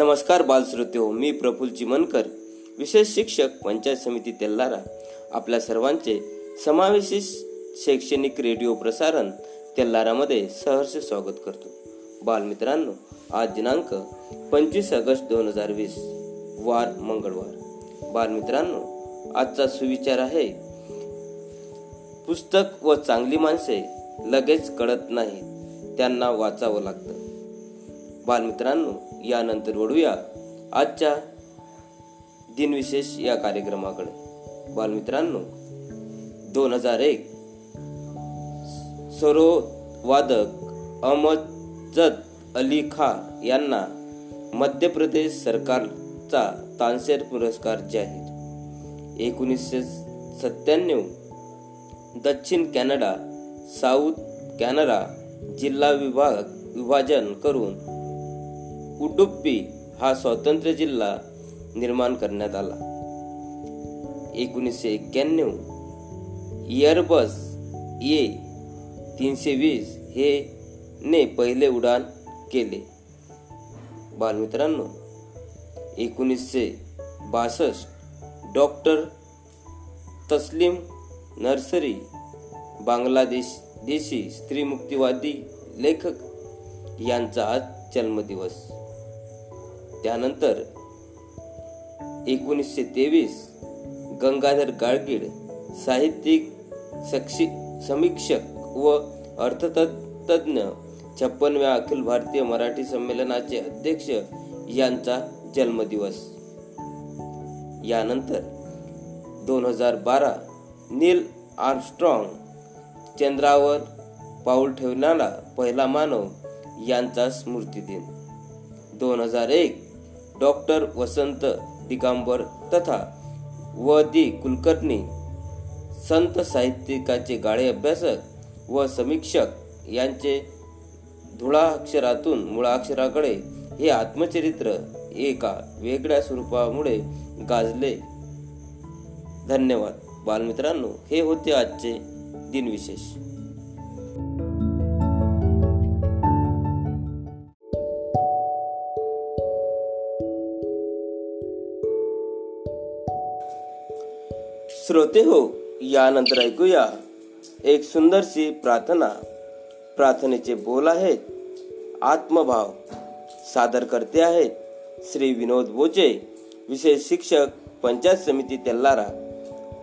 नमस्कार बालश्रोते हो मी प्रफुल चिमनकर विशेष शिक्षक पंचायत समिती तेल्लारा आपल्या सर्वांचे समावेशी शैक्षणिक रेडिओ प्रसारण तेल्लारामध्ये सहर्ष स्वागत करतो. बालमित्रांनो आज दिनांक पंचवीस ऑगस्ट दोन हजार वीस वार मंगळवार. बालमित्रांनो आजचा सुविचार आहे पुस्तक व चांगली माणसे लगेच कळत नाही त्यांना वाचावं लागतं. बालमित्रांनो यानंतर वळूया आजच्या दिनविशेष या कार्यक्रमाकडे. बालमित्रांनो दोन हजार एक वादक अहमद अली खा यांना मध्य प्रदेश सरकारचा तानसेर पुरस्कार जाहीर. एकोणीसशे सत्त्याण्णव दक्षिण कॅनडा साऊथ कॅनडा जिल्हा विभाग विभाजन करून उडुप्पी हा स्वातंत्र्य जिल्हा निर्माण करण्यात आला. एकोणीसशे एक्क्याण्णव इयरबस ए तीनशे वीस हे ने पहिले उडान केले. बालमित्रांनो एकोणीसशे बासष्ट डॉक्टर तस्लीम नर्सरी बांगलादेश देशी स्त्रीमुक्तीवादी लेखक यांचा आज जन्मदिवस. त्यानंतर एकोणीसशे तेवीस गंगाधर गाडगीळ साहित्यिक सक्षी समीक्षक व अर्थतज्ञ छप्पनव्या अखिल भारतीय मराठी संमेलनाचे अध्यक्ष यांचा जन्मदिवस. यानंतर दोन हजार बारा नील आर्मस्ट्रॉंग चंद्रावर पाऊल ठेवणारा पहिला मानव यांचा स्मृती दिन दोन हजार एक डॉक्टर वसंत दिगांबर तथा व दी कुलकर्णी संत साहित्यिकाचे गाळे अभ्यासक व समीक्षक यांचे धुळाक्षरातून मुळाक्षराकडे हे आत्मचरित्र एका वेगळ्या स्वरूपामुळे गाजले. धन्यवाद. बालमित्रांनो हे होते आजचे दिनविशेष. श्रोते हो यानंतर ऐकूया एक सुंदरशी प्रार्थना. प्रार्थनेचे बोल आहेत आत्मभाव सादर करते आहेत श्री विनोद बोचे विशेष शिक्षक पंचायत समिती तेल्लारा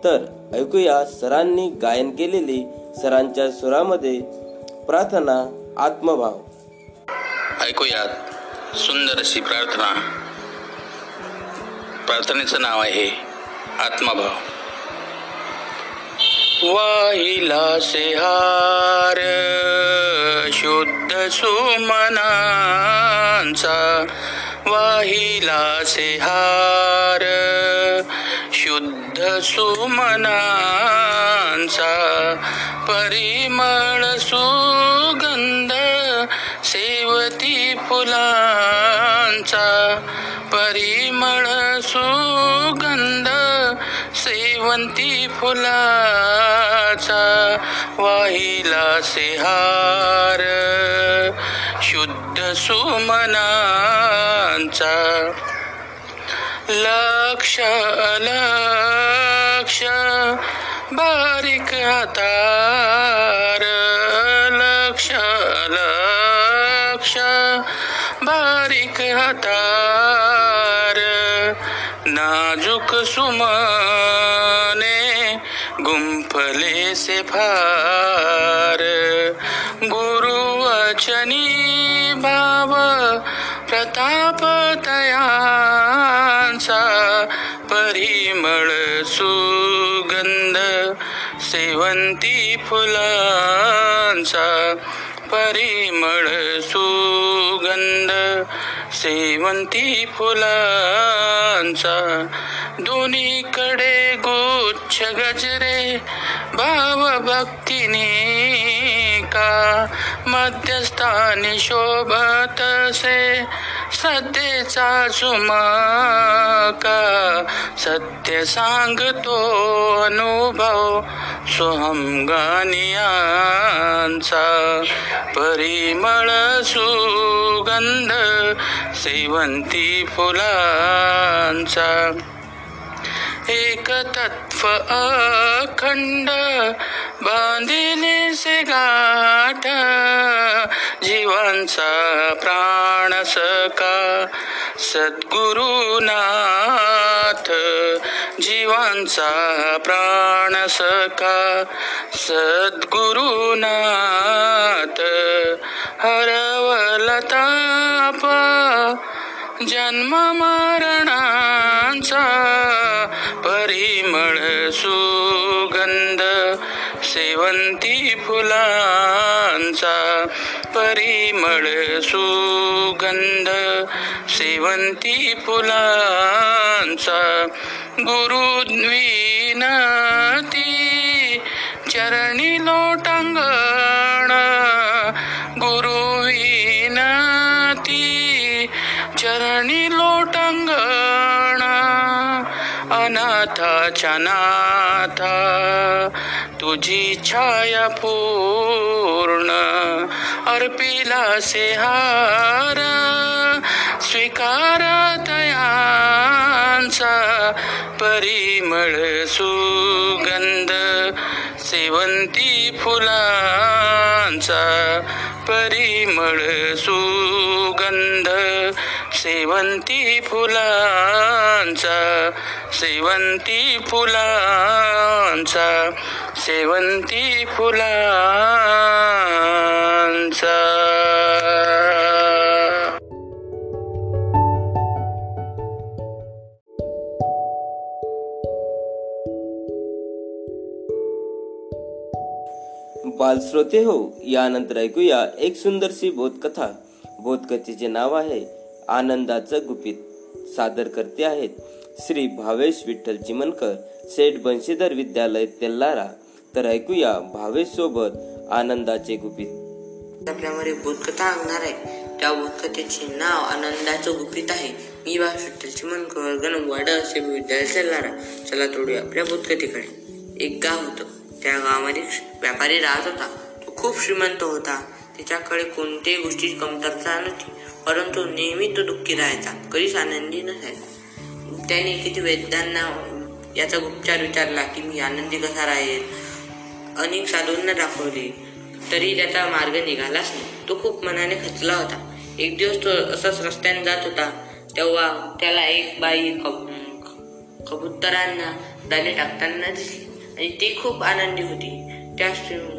तर ऐकूया सरांनी गायन केलेली सरांच्या सुरामध्ये प्रार्थना आत्मभाव. ऐकूयात सुंदर अशी प्रार्थना. प्रार्थनेचं नाव आहे आत्मभाव. वाहिला से हार शुद्ध सुमनांचा. वाहिला से हार शुद्ध सुमनांचा. परिमळ सुगंध सेवती फुलांचा. परिमळ शेवंती फुलाचा वाहिला सेहार. शुद्ध सुमनांचा लक्ष लक्ष. बारीक हातार लक्ष लक्ष. बारीक हातार नाजुक सुमन गुंफले से फार गुरुवचनी भाव प्रताप तयांचा परिमळ सुगंध सेवंती फुलांचा। परिमळ सुगंध सेवंती फुलांचा. दोन्हीकडे गुच्छ गजरे. भाव भक्तीने का? मध्यस्थानी शोभत असे. सत्यचा का सत्य सांगतो अनुभव सोहम गानियांचा परिमळ सुगंध सेवंती फुलांचा. एक तत्व अखंड बांधिले से गाठ जीवांचा प्राण सका सद्गुरुनाथ जीवांचा प्राण सका सद्गुरुनाथ पा जन्म मरणांचा परिमळ सुगंध सेवंती फुलांचा परिमळ सुगंध सेवंती फुलांचा गुरुद्विनती चरणी लोटांगण चरणी लोटांगण अनाथाच्या नाथा. तुझी छाया पूर्ण अर्पिला से हार स्वीकार तयांचा परिमळ सुगंध सेवंती फुलांचा परिमळ सुगंध. सेवंती फुलांचा सेवंती फुलांचा सेवंती फुलांचा. बालश्रोते हो, यानंतर ऐकूया एक सुंदरशी बोधकथा. बोधकथेचे नाव आहे आनंदाचं गुपित सादर करते आहेत. श्री भावेश विठ्ठल चिमनकर सेठ बंशीधर विद्यालय तेल्लारा तर ऐकूया भावेश सोबत आनंदाचे गुपित. आपल्यामध्ये बोधकथा आणणार आहे. त्या बोधकथेचे नाव आनंदाचं गुपित आहे. मी भावेश विठ्ठल चिमनकर गणम असे विद्यालय तेल्लारा चला तोडूया आपल्या बोधकथेकडे एक गाव होतं. त्या गावामध्ये व्यापारी राहत होता. तो खूप श्रीमंत होता. त्याच्याकडे कोणत्याही गोष्टीची कमतरता नव्हती. परंतु नेहमी तो दुःखी राहायचा. कधीच आनंदी नसायचा. त्याने किती वैद्यांना याचा उपचार विचारला की मी आनंदी कसा राहील? अनेक साधूंना दाखवले तरी त्याचा मार्ग निघालाच नाही. तो खूप मनाने खचला होता. एक दिवस तो असाच रस्त्याने जात होता. तेव्हा त्याला एक बाई कब- कबुतरांना दाणे टाकताना दिसली. आणि ती खूप आनंदी होती. त्या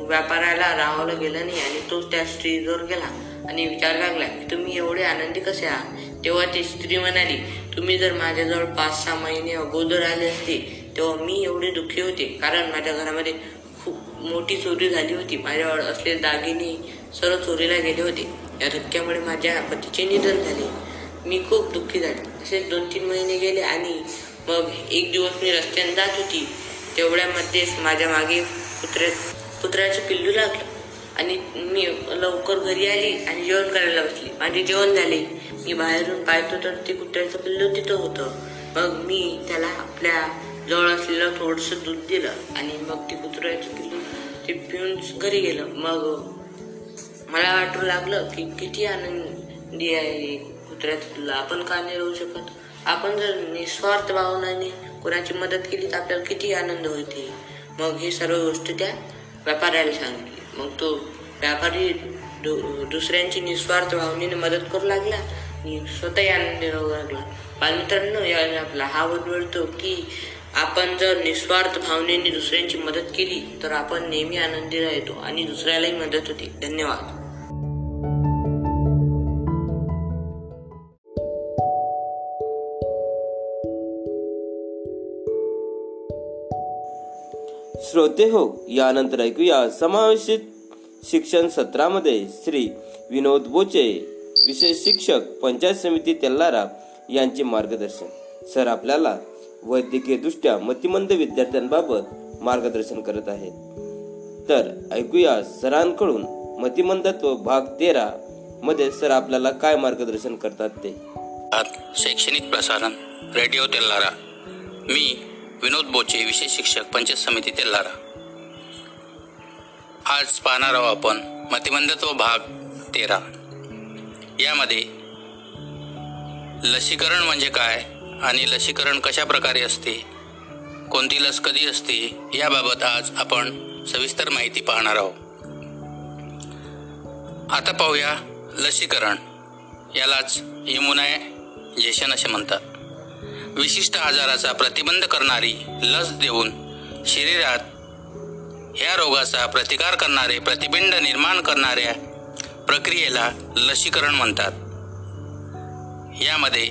व्यापाराला राहावलं गेलं नाही आणि तो त्या स्त्रीजवळ गेला. आणि विचार लागला की तुम्ही एवढे आनंदी कसे आहात? तेव्हा ती स्त्री म्हणाली तुम्ही जर माझ्याजवळ पाच सहा महिने अगोदर आले असते तेव्हा मी एवढे दुःखी होते. कारण माझ्या घरामध्ये खूप मोठी चोरी झाली होती. माझ्यावर असलेले दागिने सर्व चोरीला गेले होते. या धक्क्यामुळे माझ्या पतीचे निधन झाले. मी खूप दुःखी झाले. असेच दोन तीन महिने गेले आणि मग एक दिवस मी रस्त्याने जात होती. तेवढ्यामध्येच माझ्या मागे कुत्र्या कुत्र्याचं पिल्लू लागलं. आणि मी लवकर घरी आली आणि जेवण करायला बसली. माझे जेवण झाले. मी बाहेरून पाहतो तर ते कुत्र्याचं पिल्लू तिथं होतं. मग मी त्याला आपल्या जवळ असलेलं थोडंसं दूध दिलं आणि मग ते कुत्र्याचं पिल्लू ते पिऊन घरी गेलं. मग मला वाटू लागलं की किती आनंदी आहे कुत्र्याचं पिल्लू. आपण का नाही राहू शकत? आपण जर निस्वार्थ भावनाने कोणाची मदत केली तर आपल्याला किती आनंद होते मग ही सर्व गोष्ट त्या व्यापाऱ्याला सांगितली. मग तो व्यापारी दु- दुसऱ्यांची निस्वार्थ भावनेने मदत करू लागला आणि स्वतःही आनंदी राहू लागला बालमित्रांनो या आपला हा बदलतो की आपण जर निस्वार्थ भावनेने दुसऱ्यांची मदत केली तर आपण नेहमी आनंदी राहतो आणि दुसऱ्यालाही मदत होते. धन्यवाद. श्रोते हो यानंतर ऐकूया समावेशित शिक्षण सत्रामध्ये श्री विनोद बोचे विशेष शिक्षक पंचायत समिती तेल्लारा यांचे मार्गदर्शन. सर आपल्याला वैद्यकीय दृष्ट्या मतिमंद विद्यार्थ्यांबाबत मार्गदर्शन करत आहेत. तर ऐकूया सरांकडून मतिमंदत्व भाग तेरा मध्ये सर आपल्याला काय मार्गदर्शन करतात ते? शैक्षणिक प्रसारण रेडिओ तेल्लारा मी विनोद बोचे विशेष शिक्षक पंचायत समिती तेल्लारा आज पाहणार आहोत आपण मतिमंदत्व भाग तेरा. यामध्ये लसीकरण म्हणजे काय आणि लसीकरण कशा प्रकारे असते कोणती लस कधी असते याबाबत आज आपण सविस्तर माहिती पाहणार आहोत. आता पाहूया लसीकरण. यालाच इम्युनायझेशन असे म्हणतात. विशिष्ट आजाराचा प्रतिबंध करणारी लस देऊन शरीरात ह्या रोगाचा प्रतिकार करणारे प्रतिबिंड निर्माण करणाऱ्या प्रक्रियेला लसीकरण म्हणतात. यामध्ये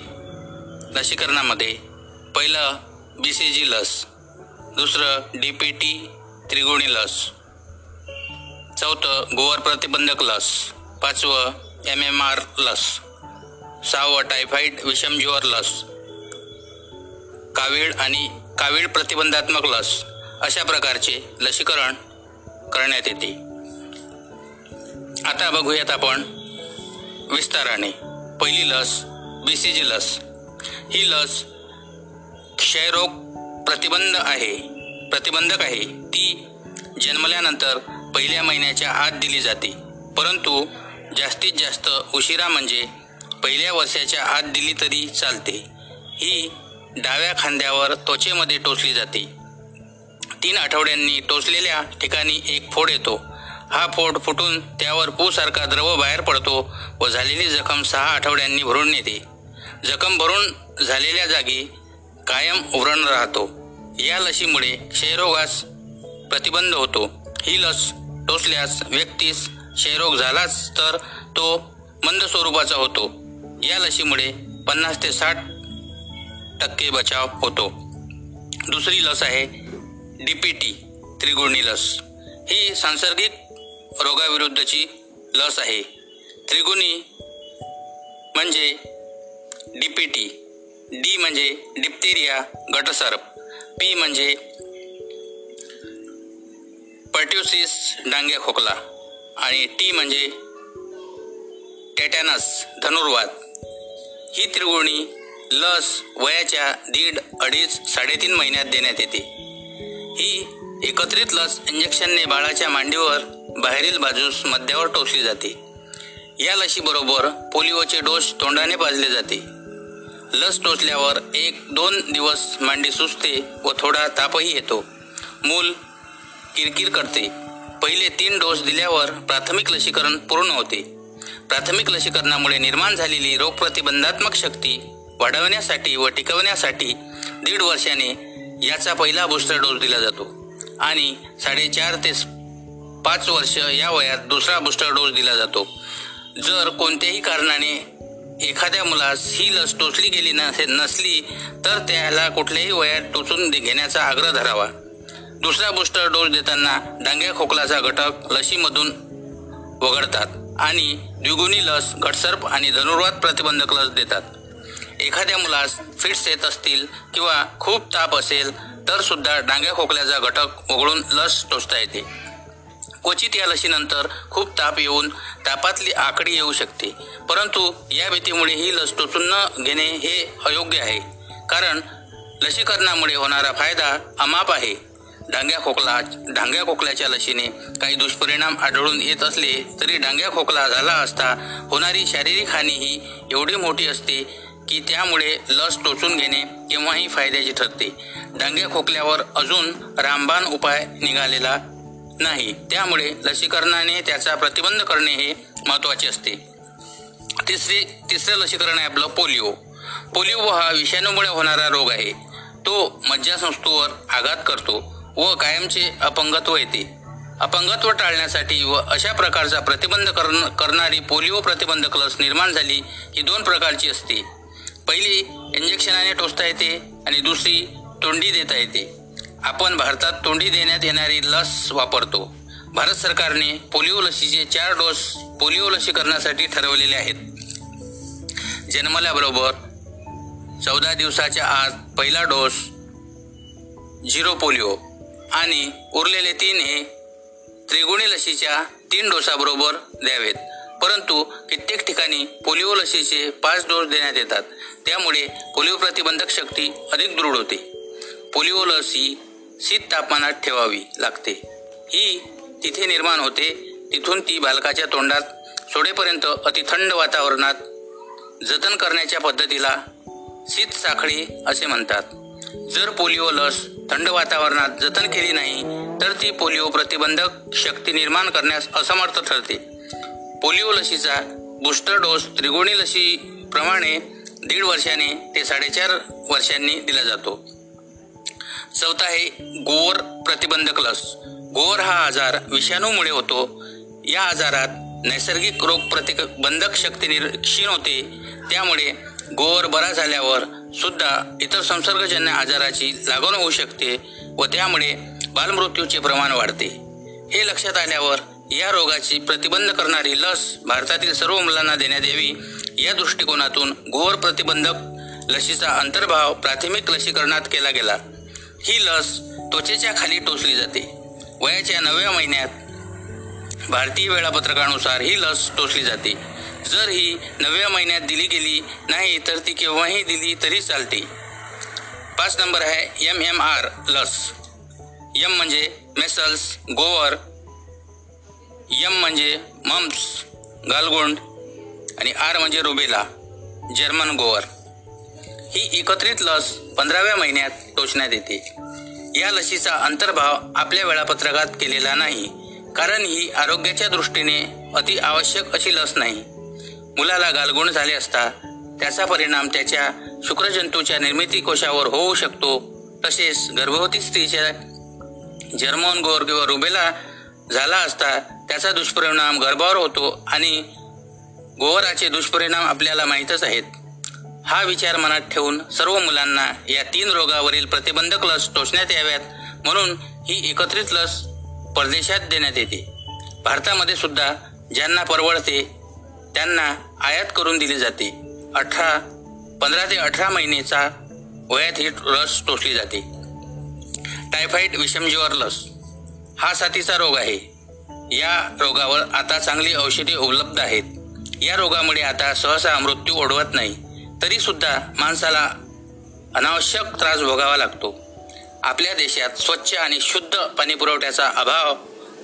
लसीकरणामध्ये पहिलं बी सी जी लस दुसरं डी पी टी त्रिगुणी लस चौथं गोवर प्रतिबंधक लस पाचवं एम एम आर लस सहावं टायफाईड विषमज्वर लस कावीळ आणि कावीळ प्रतिबंधात्मक लस अशा प्रकारचे लसीकरण करण्यात येते. आता बघूयात आपण विस्ताराने. पहिली लस बी सी जी लस. ही लस क्षयरोग प्रतिबंध आहे प्रतिबंधक आहे. ती जन्मल्यानंतर पहिल्या महिन्याच्या आत दिली जाते. परंतु जास्तीत जास्त उशिरा म्हणजे पहिल्या वर्षाच्या आत दिली तरी चालते. ही डाव्या खांद्यावर त्वचेमध्ये टोचली जाते. तीन आठवड्यांनी टोचलेल्या ठिकाणी एक फोड येतो. हा फोड फुटून त्यावर पूसारखा द्रव बाहेर पडतो व झालेली जखम सहा आठवड्यांनी भरून येते. जखम भरून झालेल्या जागी कायम उरण राहतो. या लसीमुळे क्षयरोगास प्रतिबंध होतो. ही लस टोचल्यास व्यक्तीस क्षयरोग झालाच तर तो मंद स्वरूपाचा होतो. या लसीमुळे पन्नास ते साठ टक्के बचाव होतो. दुसरी लस आहे डी पी टी त्रिगुणी लस. ही सांसर्गिक रोगाविरुद्धची लस आहे. त्रिगुणी म्हणजे डी पी टी डी म्हणजे डिप्टेरिया गटसर्प पी म्हणजे पर्ट्युसिस डांग्या खोकला आणि टी म्हणजे टेटॅनस धनुर्वाद ही त्रिगुणी लस वयाच्या दीड अडीच साडेतीन महिन्यात देण्यात येते. ही एकत्रित लस इंजेक्शनने बाळाच्या मांडीवर बाहेरील बाजूस मध्यावर टोचली जाते. या लशीबरोबर पोलिओचे डोस तोंडाने पाजले जाते. लस टोचल्यावर एक दोन दिवस मांडी सुचते व थोडा तापही येतो. मूल किरकिर करते. पहिले तीन डोस दिल्यावर प्राथमिक लसीकरण पूर्ण होते. प्राथमिक लसीकरणामुळे निर्माण झालेली रोगप्रतिबंधात्मक शक्ती वाढवण्यासाठी व टिकवण्यासाठी दीड वर्षाने याचा पहिला बूस्टर डोस दिला जातो. आणि साडेचार ते पाच वर्ष या वयात दुसरा बूस्टर डोस दिला जातो. जर कोणत्याही कारणाने एखाद्या मुलास ही लस टोचली गेली नसे नसली तर त्याला कुठल्याही वयात टोचून घेण्याचा आग्रह धरावा. दुसरा बूस्टर डोस देताना डांग्या खोकलाचा घटक लसीमधून वगळतात आणि द्विगुणी लस घटसर्प आणि धनुर्वाद प्रतिबंधक लस देतात. एखाद्या मुलास फिट्स येत असतील किंवा खूप ताप असेल तर सुद्धा डांग्या खोकल्याचा घटक वगळून लस टोचता येते. क्वचित या लसीनंतर खूप ताप येऊन तापातली आकडी येऊ शकते. परंतु या भीतीमुळे ही लस टोचून न घेणे हे अयोग्य आहे. कारण लसीकरणामुळे होणारा फायदा अमाप आहे. डांग्या खोकला डांग्या खोकल्याच्या लसीने काही दुष्परिणाम आढळून येत असले तरी डांग्या खोकला झाला असता होणारी शारीरिक हानी ही एवढी मोठी असते की त्यामुळे लस टोचून घेणे केव्हाही फायद्याचे ठरते. डांगे खोकल्यावर अजून रामबाण उपाय निघालेला नाही. त्यामुळे लसीकरणाने त्याचा प्रतिबंध करणे हे महत्त्वाचे असते. तिसरी तिसरं लसीकरण आहे आपलं पोलिओ. पोलिओ हा विषाणूमुळे होणारा रोग आहे. तो मज्जासंस्थूवर आघात करतो व कायमचे अपंगत्व येते. अपंगत्व टाळण्यासाठी व अशा प्रकारचा प्रतिबंध करण करणारी पोलिओ प्रतिबंधक लस निर्माण झाली ही दोन प्रकारची असते. पहिली इंजेक्शनाने टोचता येते आणि दुसरी तोंडी देता येते. आपण भारतात तोंडी देण्यात येणारी लस वापरतो. भारत सरकारने पोलिओ लसीचे चार डोस पोलिओ लसीकरणासाठी ठरवलेले आहेत. जन्मल्याबरोबर चौदा दिवसाच्या आत पहिला डोस झिरो पोलिओ आणि उरलेले तीन हे त्रिगुणी लसीच्या तीन डोसाबरोबर द्यावेत. परंतु कित्येक ठिकाणी पोलिओ लसीचे पाच डोस देण्यात येतात. त्यामुळे पोलिओ प्रतिबंधक शक्ती अधिक दृढ होते. पोलिओ लस ही शीत तापमानात ठेवावी लागते. ही तिथे निर्माण होते तिथून ती बालकाच्या तोंडात सोडेपर्यंत अतिथंड वातावरणात जतन करण्याच्या पद्धतीला शीत साखळी असे म्हणतात. जर पोलिओ लस थंड वातावरणात जतन केली नाही तर ती पोलिओ प्रतिबंधक शक्ती निर्माण करण्यास असमर्थ ठरते. पोलिओ लसीचा बूस्टर डोस त्रिगुणी लसीप्रमाणे दीड वर्षाने ते साडेचार वर्षांनी दिला जातो. चौथा आहे गोवर प्रतिबंधक लस. गोवर हा आजार विषाणूमुळे होतो. या आजारात नैसर्गिक रोग प्रतिबंधक शक्ती क्षीण होते. त्यामुळे गोवर बरा झाल्यावर सुद्धा इतर संसर्गजन्य आजाराची लागण होऊ शकते व त्यामुळे बालमृत्यूचे प्रमाण वाढते. हे लक्षात आल्यावर या रोगाची प्रतिबंध करणारी लस भारतातील सर्व मुलांना देण्यात यावी. या दृष्टिकोनातून गोवर प्रतिबंधक लसीचा अंतर्भाव प्राथमिक लसीकरणात केला गेला. ही लस त्वचेच्या खाली टोचली जाते. वयाच्या नवव्या महिन्यात भारतीय वेळापत्रकानुसार ही लस टोचली जाते. जर ही नवव्या महिन्यात दिली गेली नाही तर ती केव्हाही दिली तरी चालते. पाच नंबर आहे एम एम आर लस. यम म्हणजे मेसल्स गोवर यम म्हणजे मम्स गालगोंड आणि आर म्हणजे रुबेला जर्मन गोवर. ही एकत्रित लस पंधराव्या महिन्यात टोचण्यात येते. या लसीचा अंतर्भाव आपल्या वेळापत्रकात केलेला नाही कारण ही आरोग्याच्या दृष्टीने अति आवश्यक अशी लस नाही. मुलाला गालगुण झाले असता त्याचा परिणाम त्याच्या शुक्रजंतूच्या निर्मिती कोशावर होऊ शकतो. तसेच गर्भवती स्त्रीच्या जर्मन गोर किंवा रुबेला झाला असता त्याचा दुष्परिणाम गर्भावर होतो आणि गोवराचे दुष्परिणाम आपल्याला माहीतच आहेत. हा विचार मनात ठेवून सर्व मुलांना या तीन रोगावरील प्रतिबंधक लस टोचण्यात याव्यात म्हणून ही एकत्रित लस परदेशात देण्यात येते. भारतामध्ये सुद्धा ज्यांना परवडते त्यांना आयात करून दिली जाते. अठरा पंधरा ते अठरा महिनेचा वयात ही लस टोचली जाते. टायफॉइड विषमजीवर लस. हा साथीचा रोग आहे. या रोगावर आता चांगली औषधे उपलब्ध आहेत. या रोगामुळे आता सहसा मृत्यू ओढवत नाही. तरी सुद्धा माणसाला अनावश्यक त्रास भोगावा लागतो. आपल्या देशात स्वच्छ आणि शुद्ध पाणी पुरवठ्याचा अभाव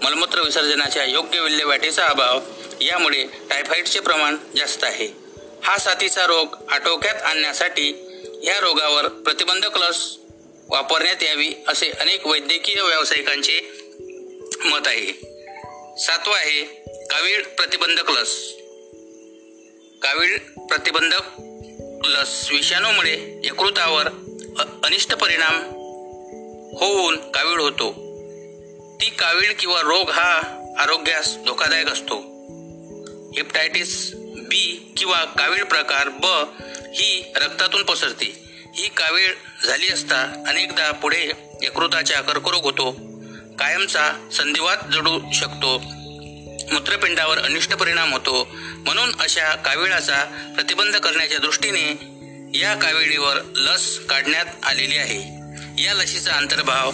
मलमूत्र विसर्जनाच्या योग्य विल्हेवाटीचा अभाव यामुळे टायफॉईडचे प्रमाण जास्त आहे. हा साथीचा रोग आटोक्यात आणण्यासाठी या रोगावर प्रतिबंधक लस वापरण्यात यावी असे अनेक वैद्यकीय व्यावसायिकांचे मत आहे. सातवा आहे कावीळ प्रतिबंधक लस. कावीळ प्रतिबंधक लस विषाणूमुळे यकृतावर अनिष्ट परिणाम होऊन कावीळ होतो. ती कावीळ किंवा रोग हा आरोग्यास धोकादायक असतो. हेपटायटिस बी किंवा कावीळ प्रकार ब ही रक्तातून पसरते. ही कावीळ झाली असता अनेकदा पुढे यकृताचा कर्करोग होतो. कायमचा संधिवात जडू शकतो. मूत्रपिंडावर अनिष्ट परिणाम होतो. म्हणून अशा काविळाचा प्रतिबंध करण्याच्या दृष्टीने या काविळीवर लस काढण्यात आलेली आहे. या लसीचा अंतर्भाव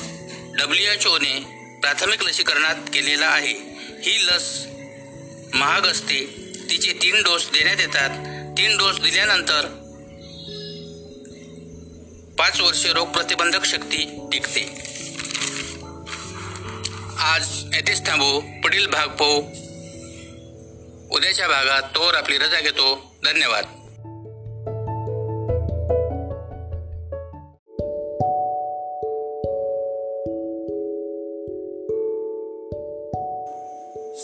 डब्ल्यू एच ओने प्राथमिक लसीकरणात केलेला आहे. ही लस महाग असते. तिचे तीन डोस देण्यात येतात. तीन डोस दिल्यानंतर पाच वर्षे रोग प्रतिबंधक शक्ती टिकते. आज येथेच थांबू. पुढील भाग पाहू. उद्याच्या भागात तोवर आपली रजा घेतो. धन्यवाद.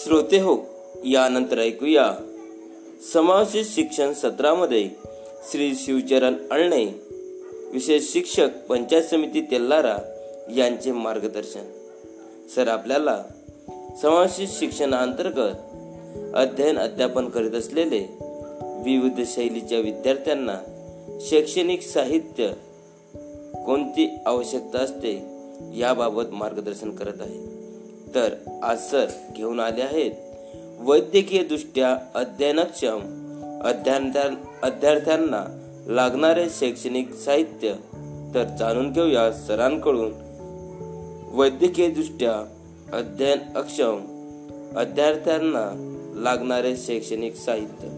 श्रोते हो यानंतर ऐकूया. समावेशित शिक्षण सत्रामध्ये श्री शिवचरण अळणे विशेष शिक्षक पंचायत समिती तेल्लारा यांचे मार्गदर्शन. सर आपल्याला समावेशित शिक्षणाअंतर्गत अध्ययन अध्यापन करीत असलेले विविध शैलीच्या विद्यार्थ्यांना शैक्षणिक साहित्य कोणती आवश्यकता असते याबाबत मार्गदर्शन करत आहे. तर आज सर घेऊन आले आहेत वैद्यकीय दृष्ट्या अध्ययनक्षम अध्यार्थ्यांना लागणारे शैक्षणिक साहित्य. तर जाणून घेऊया सरांकडून वैद्यकीयदृष्ट्या अध्ययन अक्षम विद्यार्थ्यांना लागणारे शैक्षणिक साहित्य.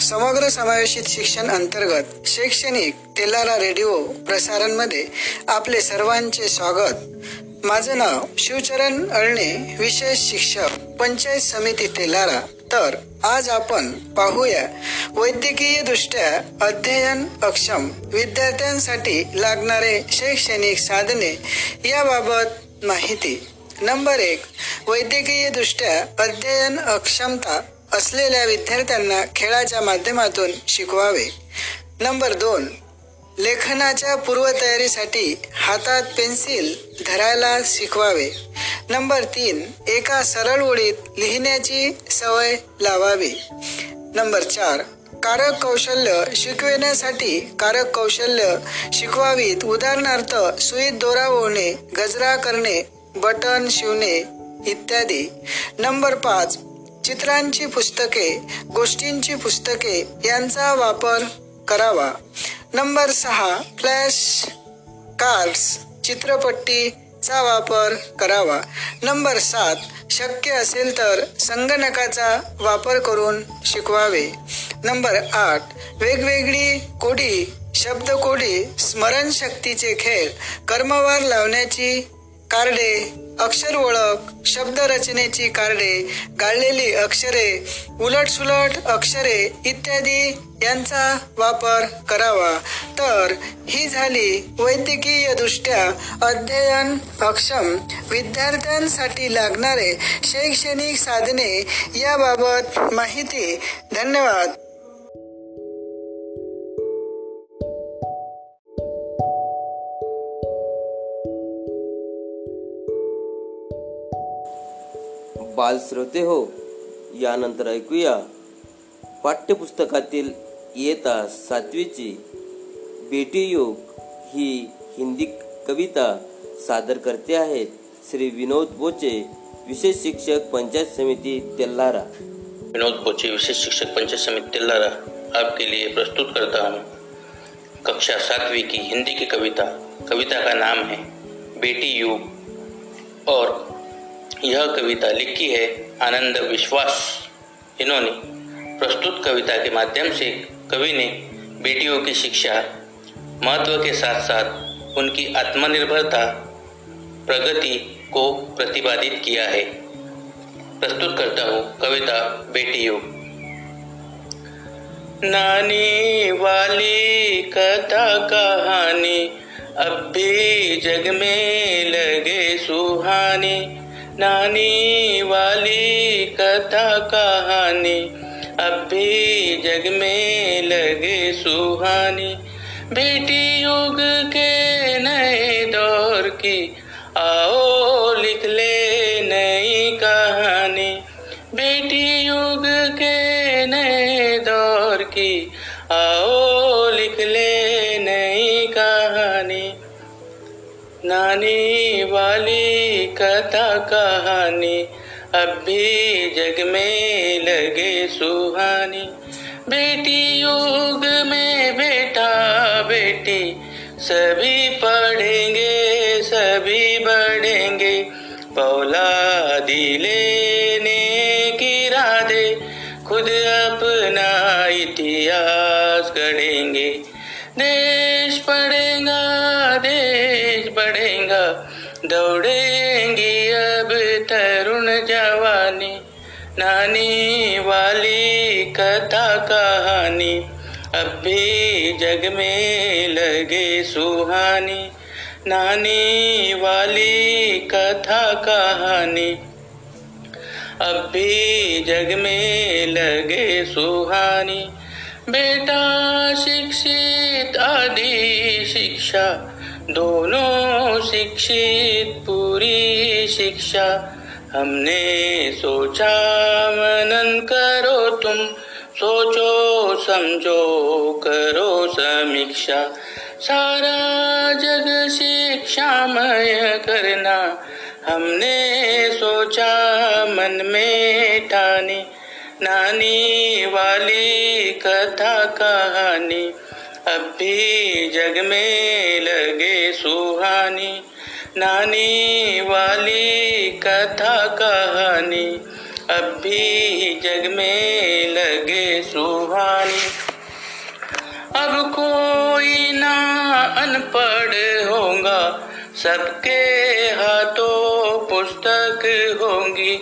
समग्र समावेशित शिक्षण अंतर्गत शैक्षणिक तेलारा रेडिओ प्रसारणमध्ये आपले सर्वांचे स्वागत. माझं नाव शिवचरण अळणे विशेष शिक्षक पंचायत समिती तेलारा. तर आज आपण पाहूया वैद्यकीय दृष्ट्या अध्ययन अक्षम विद्यार्थ्यांसाठी लागणारे शैक्षणिक साधने याबाबत माहिती. नंबर एक वैद्यकीय दृष्ट्या अध्ययन अक्षमता असलेल्या विद्यार्थ्यांना खेळाच्या माध्यमातून शिकवावे. नंबर दोन लेखनाच्या पूर्वतयारीसाठी हातात पेन्सिल धरायला शिकवावे. नंबर तीन एका सरळ ओळीत लिहिण्याची सवय लावावी. नंबर चार कारक कौशल्य शिकविण्यासाठी कारक कौशल्य शिकवावीत. उदाहरणार्थ सुईत दोरा ओढणे गजरा करणे बटन शिवणे इत्यादी. नंबर पाच चित्रांची पुस्तके गोष्टींची पुस्तके यांचा वापर करावा. नंबर सहा फ्लॅश कार्ड्स चित्रपट्टीचा वापर करावा. नंबर सात शक्य असेल तर संगणकाचा वापर करून शिकवावे. नंबर आठ वेगवेगळी कोडी शब्दकोडी स्मरणशक्तीचे खेळ कर्मवार लावण्याची कार्डे अक्षर ओळख शब्द रचनेची कार्डे गाळलेली अक्षरे उलटसुलट अक्षरे इत्यादी यांचा वापर करावा. तर ही झाली वैद्यकीय दृष्ट्या अध्ययन अक्षम. विद्यार्थ्यांसाठी लागणारे शैक्षणिक साधने याबाबत माहिती. धन्यवाद. बाल श्रोते हो. यानंतर ऐकूया पाठ्यपुस्तकातील इयत्ता सातवीची बेटी योग ही हिंदी कविता सादर करते आहेत. श्री विनोद बोचे, विशेष शिक्षक पंचायत समिति तेल्लारा विनोद बोचे, विशेष शिक्षक पंचायत समिति तेल्लारा आपके लिए प्रस्तुत करता हूँ. कक्षा सातवीं की हिंदी की कविता. कविता का नाम है बेटी योग. और यह कविता लिखी है आनंद विश्वास. इन्होंने प्रस्तुत कविता के माध्यम से कवि ने बेटियों की शिक्षा, महत्व के साथ साथ उनकी आत्मनिर्भरता, प्रगति को प्रतिपादित किया है। प्रस्तुत करता हूँ कविता बेटियों। नानी वाली कथा कहानी अब भी जग में लगे सुहानी। नानी वाली कथा कहानी अब भी जग में लगे सुहानी बेटी युग के नए दौर की। आओ लिख ले नई कहानी बेटी युग के नए दौर की। आओ लिख ले नई कहानी, नानी वाली कथा कहानी। अब भी जग में लगे सुहानी। बेटी युग में बेटा बेटी, सभी पढ़ेंगे, सभी बढ़ेंगे। पौला दिलेने की राधे खुद अपना इतिहास गढ़ेंगे। देश पढ़ेगा देश बढ़ेगा दौड़ेंगी नानी वाली कथा कहानी, अब भी जग में लगे सुहानी। नानी वाली कथा कहानी, अब भी जग में लगे सुहानी। बेटा शिक्षित, आदि शिक्षा, दोनों शिक्षित, पूरी शिक्षा। हमने सोचा मनन करो तुम। सोचो समझो करो समीक्षा। सारा जग शिक्षामय करना। हमने सोचा मन में ठानी। नानी वाली कथा कहानी। अब भी जग में लगे सुहानी। नानी वाली कथा कहानी अब भी जग में लगे सुहानी। अब कोई ना अनपढ़ होगा सबके हाथों पुस्तक होंगी।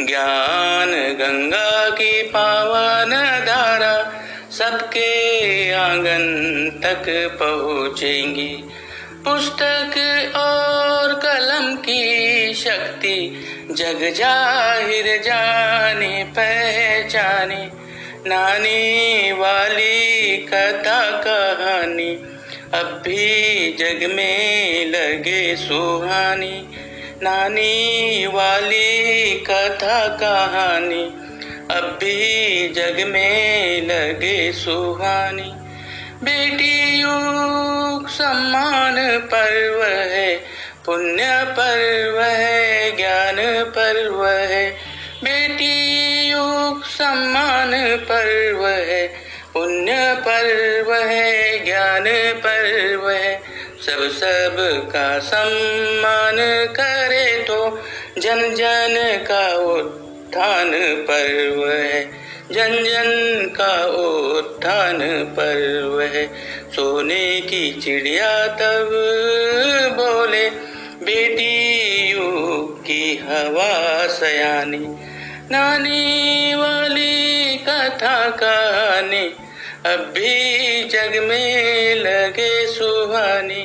ज्ञान गंगा की पावन धारा सबके आंगन तक पहुँचेंगी। पुस्तक और कलम की शक्ति, जग ज़ाहिर जाने, पहचाने, नानी वाली कथा कहानी, अब भी जग में लगे सुहानी, नानी वाली कथा कहानी, अब भी जग में लगे सुहानी। बेटियों सम्मान पर्व है पुण्य पर्व है ज्ञान पर्व है। बेटी युग सम्मान पर्व है पुण्य पर्व है ज्ञान पर्व है। सब सब का सम्मान करे तो जन जन का उत्थान पर्व है। जन जन का उत्थान पर्व है। सोने की चिड़िया तब बोले बेटी यू की हवा सयानी, नानी वाली कथा कहानी, अब भी जग में लगे सुहानी,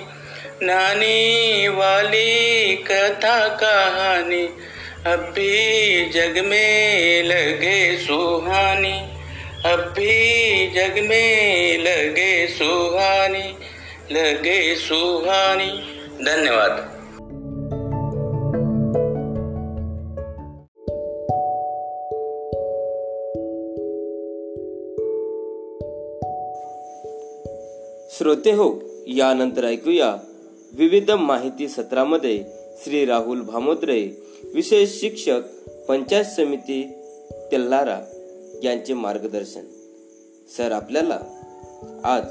नानी वाली कथा कहानी। अभी जग में लगे सुहानी अभी जग में लगे सुहानी लगे सुहानी। धन्यवाद। श्रोते हो यानंतर ऐकूया विविध माहिती सत्रामध्ये श्री राहुल भामोद्रे विशेष शिक्षक पंचायत समिती तेल्हारा यांचे मार्गदर्शन. सर आपल्याला आज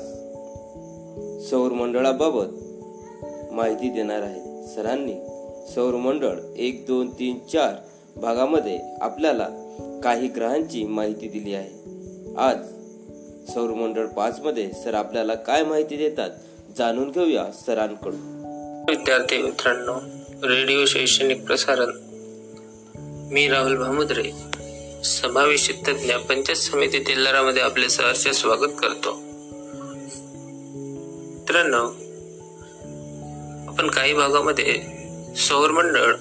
सौर मंडळाबाबत माहिती देणार आहेत. सरांनी सौर मंडळ एक दोन तीन चार भागामध्ये आपल्याला काही ग्रहांची माहिती दिली आहे. आज सौरमंडळ पाच मध्ये सर आपल्याला काय माहिती देतात जाणून घेऊया सरांकडून. विद्यार्थी मित्रांनो रेडिओ शैक्षणिक प्रसारण. मी राहुल भामुद्रे समावेशित तज्ञ पंचायत समिती तेलारामध्ये आपले सहर्ष स्वागत करतो. मित्रांनो आपण काही भागामध्ये सौरमंडळ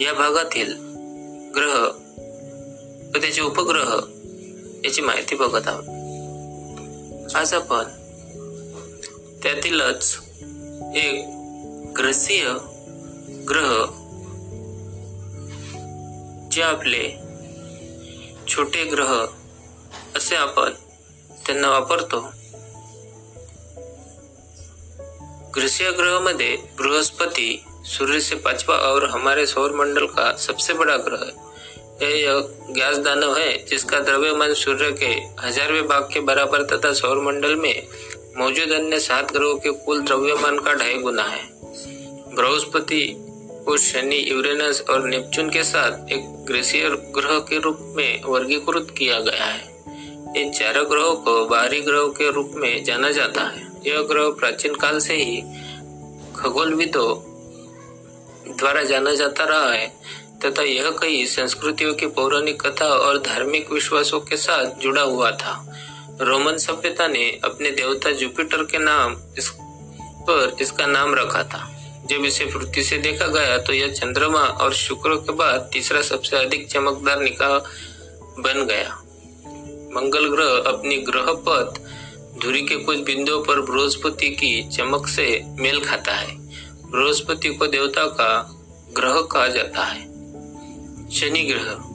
या भागातील ग्रह व त्याचे उपग्रह याची माहिती बघत आहोत. आज आपण त्यातीलच एक ग्रसीय ग्रह जे आपले छोटे ग्रह असे आपण त्यांना वापरतो. ग्रसीय ग्रह में बृहस्पति सूर्य से पांचवा और हमारे सौर मंडल का सबसे बड़ा ग्रह है. यह गैस दानव है, जिसका द्रव्यमान सूर्य के हजारवें भाग के बराबर तथा सौर मंडल में मौजूद अन्य सात ग्रहों के कुल द्रव्यमान का ढाई गुना है. बृहस्पति को शनि, यूरेनस और नेपच्यून के साथ एक ग्रेसियर ग्रह के रूप में वर्गीकृत किया गया है। इन चारों ग्रहों को बाहरी ग्रहों के रूप में जाना जाता है। यह ग्रह प्राचीन काल से ही खगोलविदों द्वारा जाना जाता रहा है, तथा यह कई संस्कृतियों की पौराणिक कथा और धार्मिक विश्वासों के साथ जुड़ा हुआ था। रोमन सभ्यता ने अपने देवता जुपिटर के नाम इस पर इसका नाम रखा था। जब इसे पृथ्वी से देखा गया तो यह चंद्रमा और शुक्र के बाद तीसरा सबसे अधिक चमकदार निकाह बन गया। मंगल ग्रह अपनी ग्रह पथ, धुरी के कुछ बिंदुओं पर बृहस्पति की चमक से मेल खाता है। बृहस्पति को देवता का ग्रह कहा जाता है। शनि ग्रह।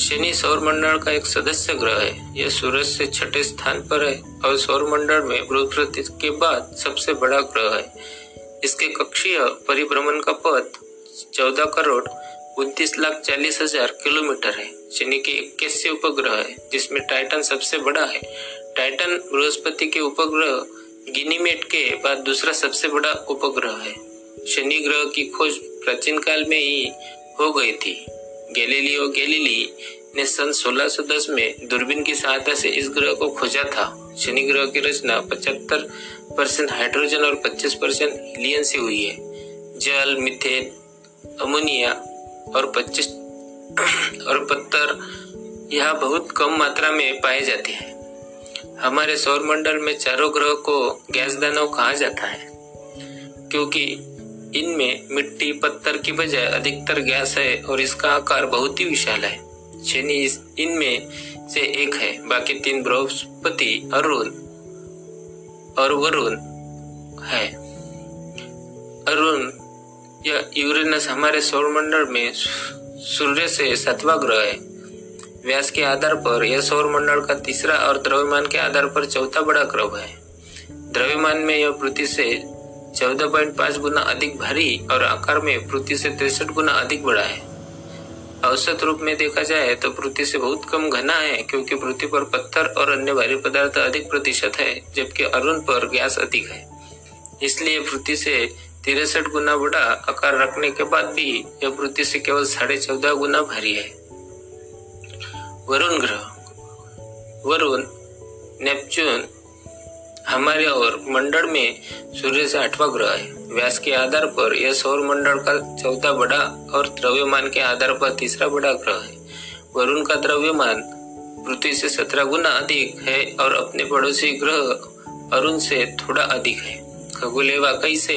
शनि सौर मंडल का एक सदस्य ग्रह है। यह सूरज से छठे स्थान पर है और सौर मंडल में बृहस्पति के बाद सबसे बड़ा ग्रह है। इसके कक्षीय परिभ्रमण का पथ चौदह करोड़ उनतीस लाख चालीस हज़ार किलोमीटर है शनि के इक्कीस उपग्रह है, जिसमें टाइटन सबसे बड़ा है। टाइटन बृहस्पति के उपग्रह गिनीमेट के बाद दूसरा सबसे बड़ा उपग्रह है। शनि ग्रह की खोज प्राचीन काल में ही हो गई थी। गैलीलियो गैलीली ने सन 1610 में दूरबीन की सहायता से इस ग्रह को खोजा था। शनि ग्रह की रचना 75 परसेंट हाइड्रोजन और 25 परसेंट हीलियन से हुई है। जल, मिथेन, अमोनिया और पच्चीस और पत्थर यह बहुत कम मात्रा में पाए जाते हैं। हमारे सौर मंडल में चारों ग्रह को गैस दानव कहा जाता है, क्योंकि इनमें मिट्टी, पत्थर की बजाय अधिकतर गैस है और इसका आकार बहुत ही विशाल है। शनि इनमें से एक है। बाकी तीन बृहस्पति अरुण, और वरुण है। अरुण, या यूरेनस हमारे सौर मंडल में सूर्य से सातवां ग्रह है। व्यास के आधार पर यह सौर मंडल का तीसरा और द्रव्यमान के आधार पर चौथा बड़ा ग्रह है। द्रव्यमान में यह पृथ्वी से चौदह पॉइंट पाँच गुना अधिक भारी और आकार में पृथ्वी से तिरसठ गुना अधिक बड़ा है। औसत रूप में देखा जाए तो पृथ्वी से बहुत कम घना है, क्योंकि पृथ्वी पर पत्थर और अन्य भारी पदार्थ अधिक प्रतिशत है, जबकि अरुण पर गैस अधिक है। इसलिए पृथ्वी से तिरसठ गुना बड़ा आकार रखने के बाद भी यह पृथ्वी से केवल साढ़े चौदह गुना भारी है। वरुण ग्रह। वरुण, नेपच्यून हमारे और मंडल में सूर्य से आठवां ग्रह है। व्यास के आधार पर यह सौर मंडल का चौथा बड़ा और द्रव्यमान के आधार पर तीसरा बड़ा ग्रह है। वरुण का द्रव्यमान पृथ्वी से सत्रह गुना अधिक है और अपने पड़ोसी ग्रह अरुण से थोड़ा अधिक है। खगोलीय वाकई से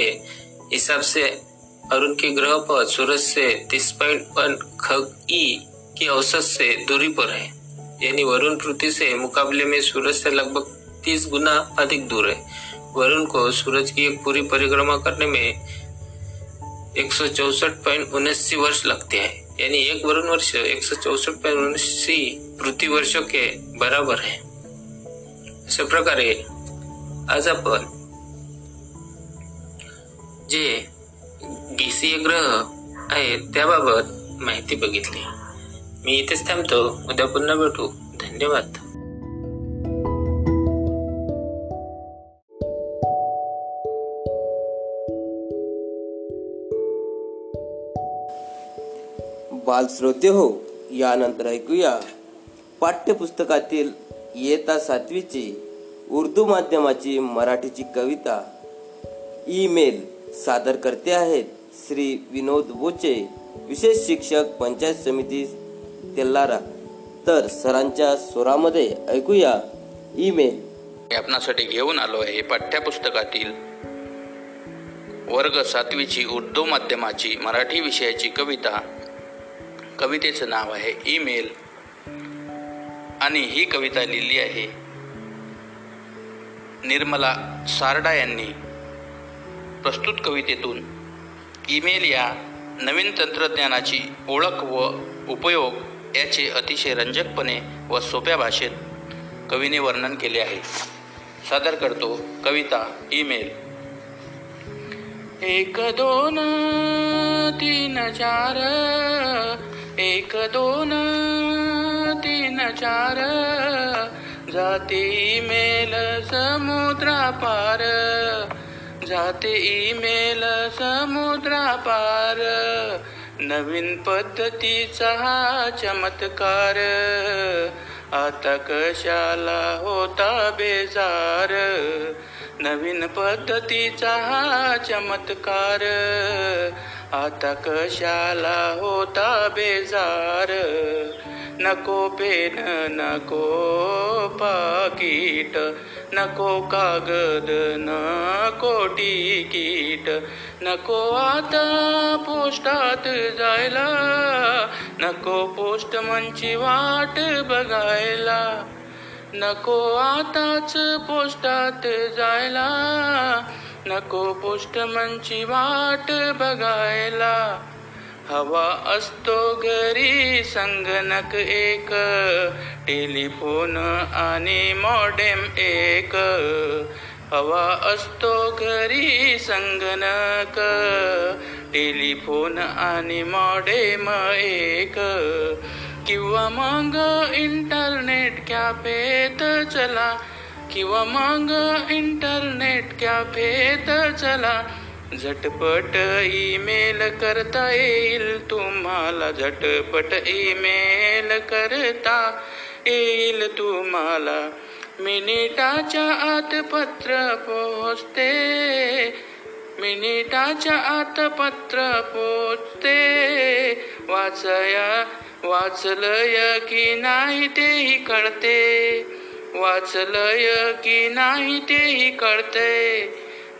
हिसाब से अरुण के ग्रह पर सूरज से तीस पॉइंट वन खग ई की औसत से दूरी पर है। यानी वरुण पृथ्वी से मुकाबले में सूरज से लगभग तीस गुना अधिक दूर है। वरुण को सूरज की एक पूरी परिक्रमा करने में एक सौ चौसठ पॉइंट उन्यासी वर्ष लगते हैं। यानी एक वरुण वर्ष एक सौ चौसठ पॉइंट उन्यासी पृथ्वी वर्षों के बराबर है। अशा प्रकारे आज आपण जे गीसीय ग्रह आहेत त्याबाबत माहिती बघितली। मी इथेच थांबतो. उद्या पुन्हा भेटू. धन्यवाद. बालश्रोते हो यानंतर ऐकूया. पाठ्यपुस्तकातील इयत्ता सातवीची उर्दू माध्यमाची मराठीची कविता. ईमेल सादर करते आहेत श्री विनोद बोचे विशेष शिक्षक पंचायत समिती तेल्लारा तर सरांच्या स्वरामध्ये ऐकूया ईमेल. आपणासाठी घेऊन आलो आहे पाठ्यपुस्तकातील वर्ग सातवीची उर्दू माध्यमाची मराठी विषयाची कविता. कवितेचं नाव आहे ईमेल. आणि ही कविता लिहिली आहे निर्मला सारडा यांनी. प्रस्तुत कवितेतून ईमेल या नवीन तंत्रज्ञानाची ओळख व उपयोग याचे अतिशय रंजकपणे व सोप्या भाषेत कवीने वर्णन केले आहे. सादर करतो कविता ईमेल. एक दोन तीन चार एक दोन तीन चार. जाते ईमेल समुद्रा पार जाते ईमेल समुद्रा पार नवीन पद्धतीचा हा चमत्कार. आता कशाला होता बेजार? नवीन पद्धतीचा हा चमत्कार. आता कशाला होता बेजार? नको पेन नको पाकीट नको कागद नको टिकीट नको आता पोस्टात जायला नको पोस्टमनची वाट बघायला. नको आताच पोस्टात जायला नको पोस्टमनची वाट बघायला. हवा असतो घरी संगणक एक. टेलिफोन आणि मॉडेम एक. हवा असतो घरी संगणक टेलिफोन आणि मॉडेम एक. किंवा मग इंटरनेट कॅफेत चला. किंवा मग इंटरनेट कॅफेत चला. झटपट ईमेल करता येईल तुम्हाला. झटपट ईमेल करता येईल तुम्हाला. मिनिटाच्या आत पत्र पोहोचते. मिनिटाच्या आत पत्र पोचते. वाचया वाचलय की नाही तेही कळते. वाचलय की नाही तेही कळते.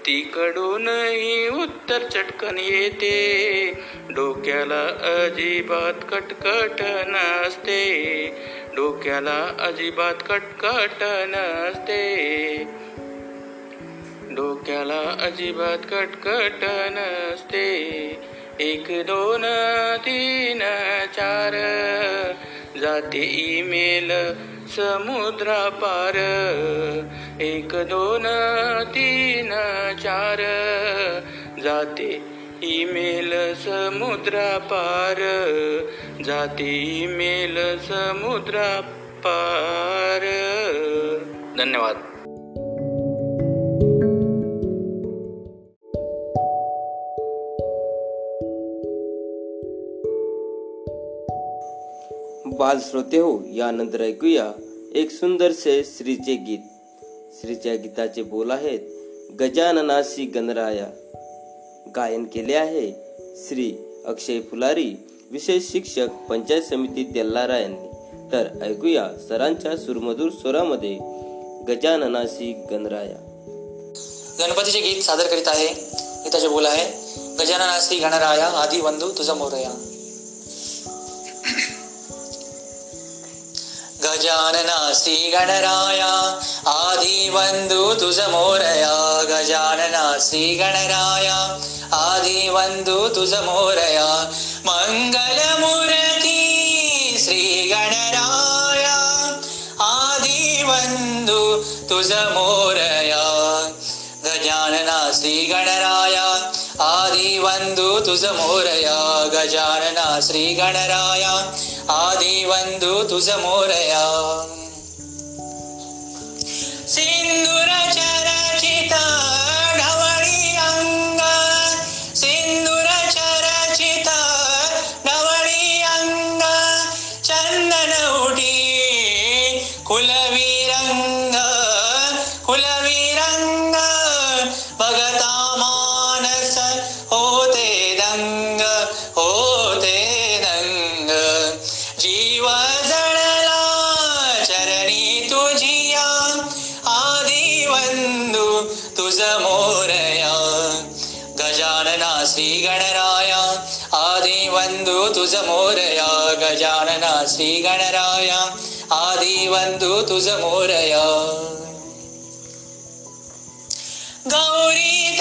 तिकडूनही उत्तर चटकन येते. डोक्याला अजिबात कटकट नसते. डोक्याला अजिबात कटकट नसते. डोक्याला अजिबात कटकट नसते. एक दोन तीन चार. जाते ईमेल समुद्रा पार एक दोन तीन चार. जाते ईमेल समुद्रा पार जाते ईमेल समुद्रा पार धन्यवाद. बाल श्रोते हो यानंतर ऐकूया एक सुंदरसे श्रीचे गीत. श्रीच्या गीताचे बोल आहेत गजाननाशी गणराया. गायन केले आहे श्री अक्षय फुलारी विशेष शिक्षक पंचायत समिती तेल्लारा यांनी. तर ऐकूया सरांच्या सुरमधूर स्वरामध्ये गजाननाशी गणराया. गणपतीचे गीत सादर करीत आहे. गीताचे बोल आहे गजाननासी गणराया आधी बंधू तुझा मोरया. गजाननासी गणराया आदि बंधू तुझ मोरया गजाननासी गणराया आदी बंधू तुझ मोरया मंगल मूर्ती श्री गणराया आदी बंधू तुझ मोरया गजानना गणराया आदि बंधू तुझ मोरया गजानना गणराया आदी बंधू तुझ मोरया. सिंदूर आदी बंधू तुझ मोरया गजानना श्री गणराया आदी बंधू तुझ मोरया गौरी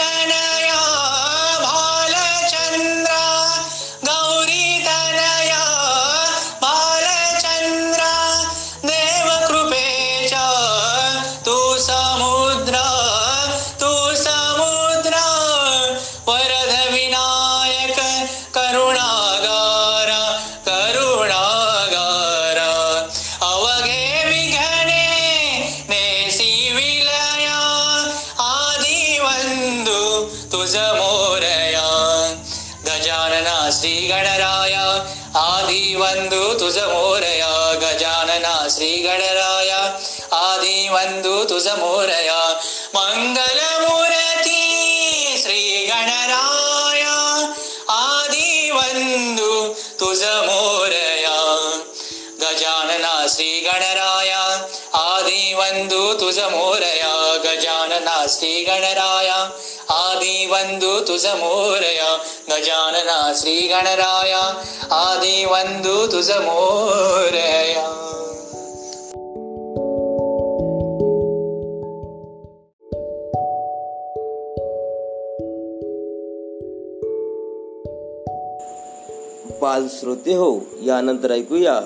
आदी बंधू तुझ मोरया मंगल मूर्ती श्री गणराया आदी बंधू तुझ मोरया गजानना श्री गणराया आदी बंधू तुझ मोरया गजानना श्री गणराया आदी बंधू तुझ मोरया गजानना श्री गणराया आदी बंधू तुझ बाल श्रोते हो यानंतर ऐकूया.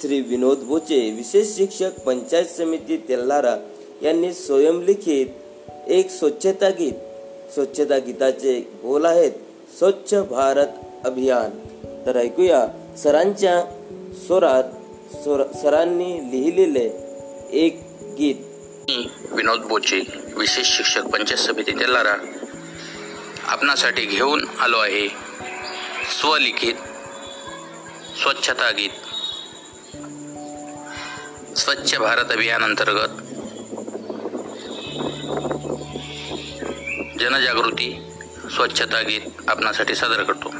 श्री विनोद बोचे विशेष शिक्षक पंचायत समिती तेल्लारा यांनी स्वयंलिखित एक स्वच्छता गीत स्वच्छता गीताचे बोल आहेत स्वच्छ भारत अभियान. तर ऐकूया सरांच्या स्वरात सरांनी लिहिलेले एक गीत. विनोद बोचे विशेष शिक्षक पंचायत समिती तेल्हारा आपणासाठी घेऊन आलो आहे. स्वलिखित स्वच्छता गीत. स्वच्छ भारत अभियान अंतर्गत जनजागृती स्वच्छता गीत आपणासाठी सादर करतो.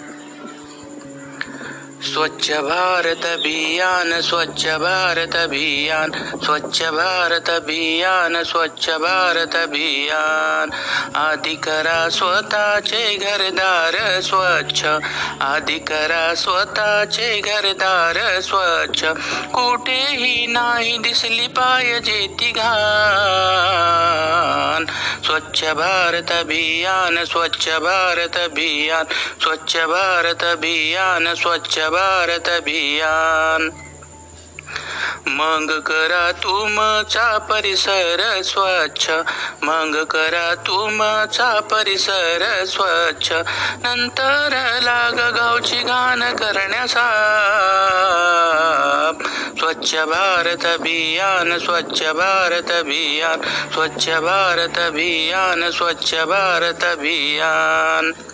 स्वच्छ भारत अभियान स्वच्छ भारत अभियान स्वच्छ भारत अभियान स्वच्छ भारत अभियान. आधी करा स्वतःचे घरदार स्वच्छ. आधी करा स्वतःचे घरदार स्वच्छ. कुठेही नाही दिसली पाहिजे ती घाण. स्वच्छ भारत अभियान स्वच्छ भारत अभियान स्वच्छ भारत अभियान स्वच्छ भारत अभियान. मग करा तुमचा परिसर स्वच्छ. मग करा तुमचा परिसर स्वच्छ. नंतर लाग गावची घाण करण्याचा. स्वच्छ भारत अभियान स्वच्छ भारत अभियान. स्वच्छ भारत अभियान स्वच्छ भारत अभियान.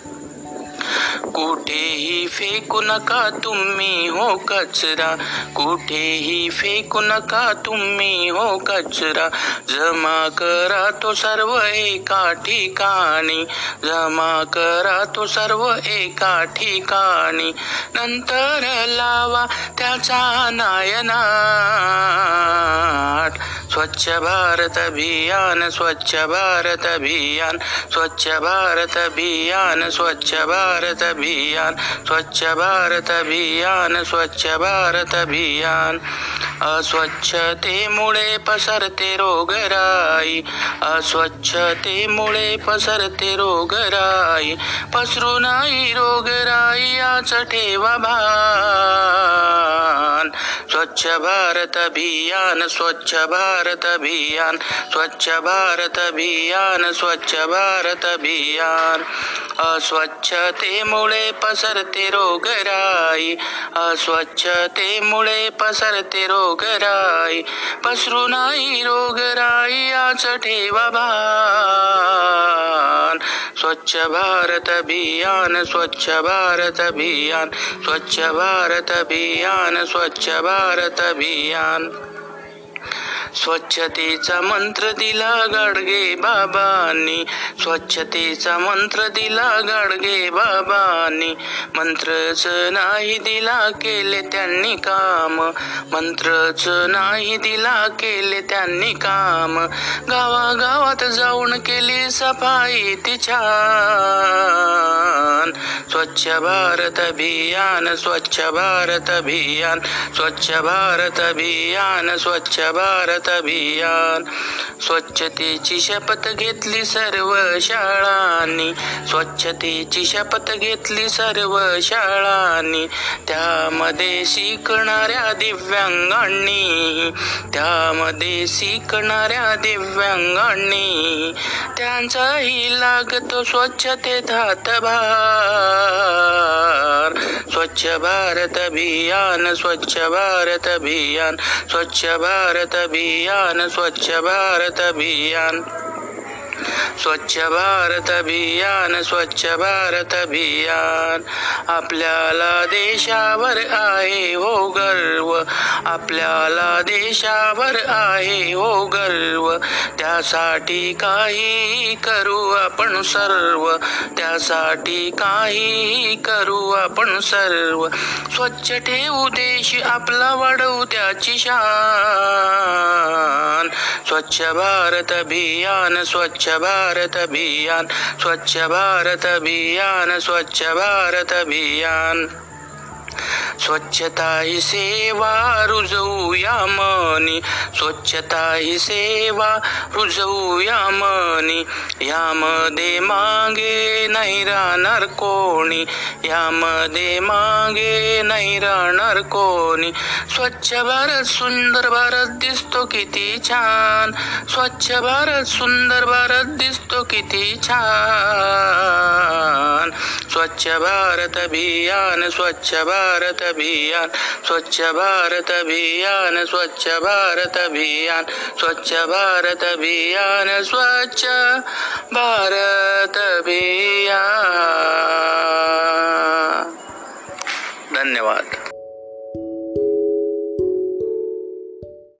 कुठेही फेकू नका तुम्ही हो कचरा. कुठेही फेकू नका तुम्ही हो कचरा. जमा करा तो सर्व एका ठिकाणी. जमा करा तो सर्व एका ठिकाणी. नंतर लावा त्याचा नायनाट स्वच्छ भारत अभियान स्वच्छ भारत अभियान स्वच्छ भारत अभियान स्वच्छ भारत अभियान स्वच्छ भारत अभियान स्वच्छ भारत अभियान. अस्वच्छतेमुळे पसरते रोगराई अस्वच्छतेमुळे पसरते रोगराई पसरू नाही रोगराई याच ठेवा भान. स्वच्छ भारत अभियान स्वच्छ भारत भारत अभियान स्वच्छ भारत अभियान स्वच्छ भारत अभियान. अस्वच्छतेमुळे पसरते रोगराई अस्वच्छतेमुळे पसरते रोगराई. पसरू नाही रोगराई याच ठेवा भान. स्वच्छ भारत अभियान स्वच्छ भारत अभियान स्वच्छ भारत अभियान स्वच्छ भारत अभियान. स्वच्छतेचा मंत्र दिला गाडगे बाबांनी. स्वच्छतेचा मंत्र दिला गाडगे बाबांनी. मंत्रच नाही दिला केले त्यांनी काम. मंत्रच नाही दिला केले त्यांनी काम. गावागावात जाऊन केली सफाई ती छान. स्वच्छ भारत अभियान स्वच्छ भारत अभियान. स्वच्छ भारत अभियान स्वच्छ भारत अभियान स्वच्छतेची शपथ घेतली सर्व शाळांनी. स्वच्छतेची शपथ घेतली सर्व शाळांनी. त्यामध्ये शिकणाऱ्या दिव्यांगांनी. त्यामध्ये शिकणाऱ्या दिव्यांगांनी. त्यांचाही लागतो स्वच्छतेत हातभार स्वच्छ भारत अभियान स्वच्छ भारत अभियान. स्वच्छ भारत अभियान. अभियान स्वच्छ भारत अभियान. स्वच्छ भारत अभियान स्वच्छ भारत अभियान. आपल्याला देशावर आहे हो गर्व. आपल्याला देशावर आहे हो गर्व. त्यासाठी काही करू आपण सर्व. त्यासाठी काही करू आपण सर्व. स्वच्छ ठेवू देश आपला वाढवू त्याची शान. स्वच्छ भारत अभियान स्वच्छ भारत अभियान स्वच्छ भारत अभियान स्वच्छ भारत अभियान. स्वच्छता ही सेवा रुजवूया मनी. स्वच्छता ही सेवा रुजवूया मनी. यामध्ये मागे नाही राहणार कोणी. यामध्ये मागे नाही राहणार कोणी. स्वच्छ भारत सुंदर भारत दिसतो किती छान. स्वच्छ भारत सुंदर भारत दिसतो किती छान. स्वच्छ भारत अभियान स्वच्छ भारत भारत अभियान स्वच्छ भारत अभियान स्वच्छ भारत अभियान स्वच्छ भारत अभियान स्वच्छ भारत अभियान. धन्यवाद.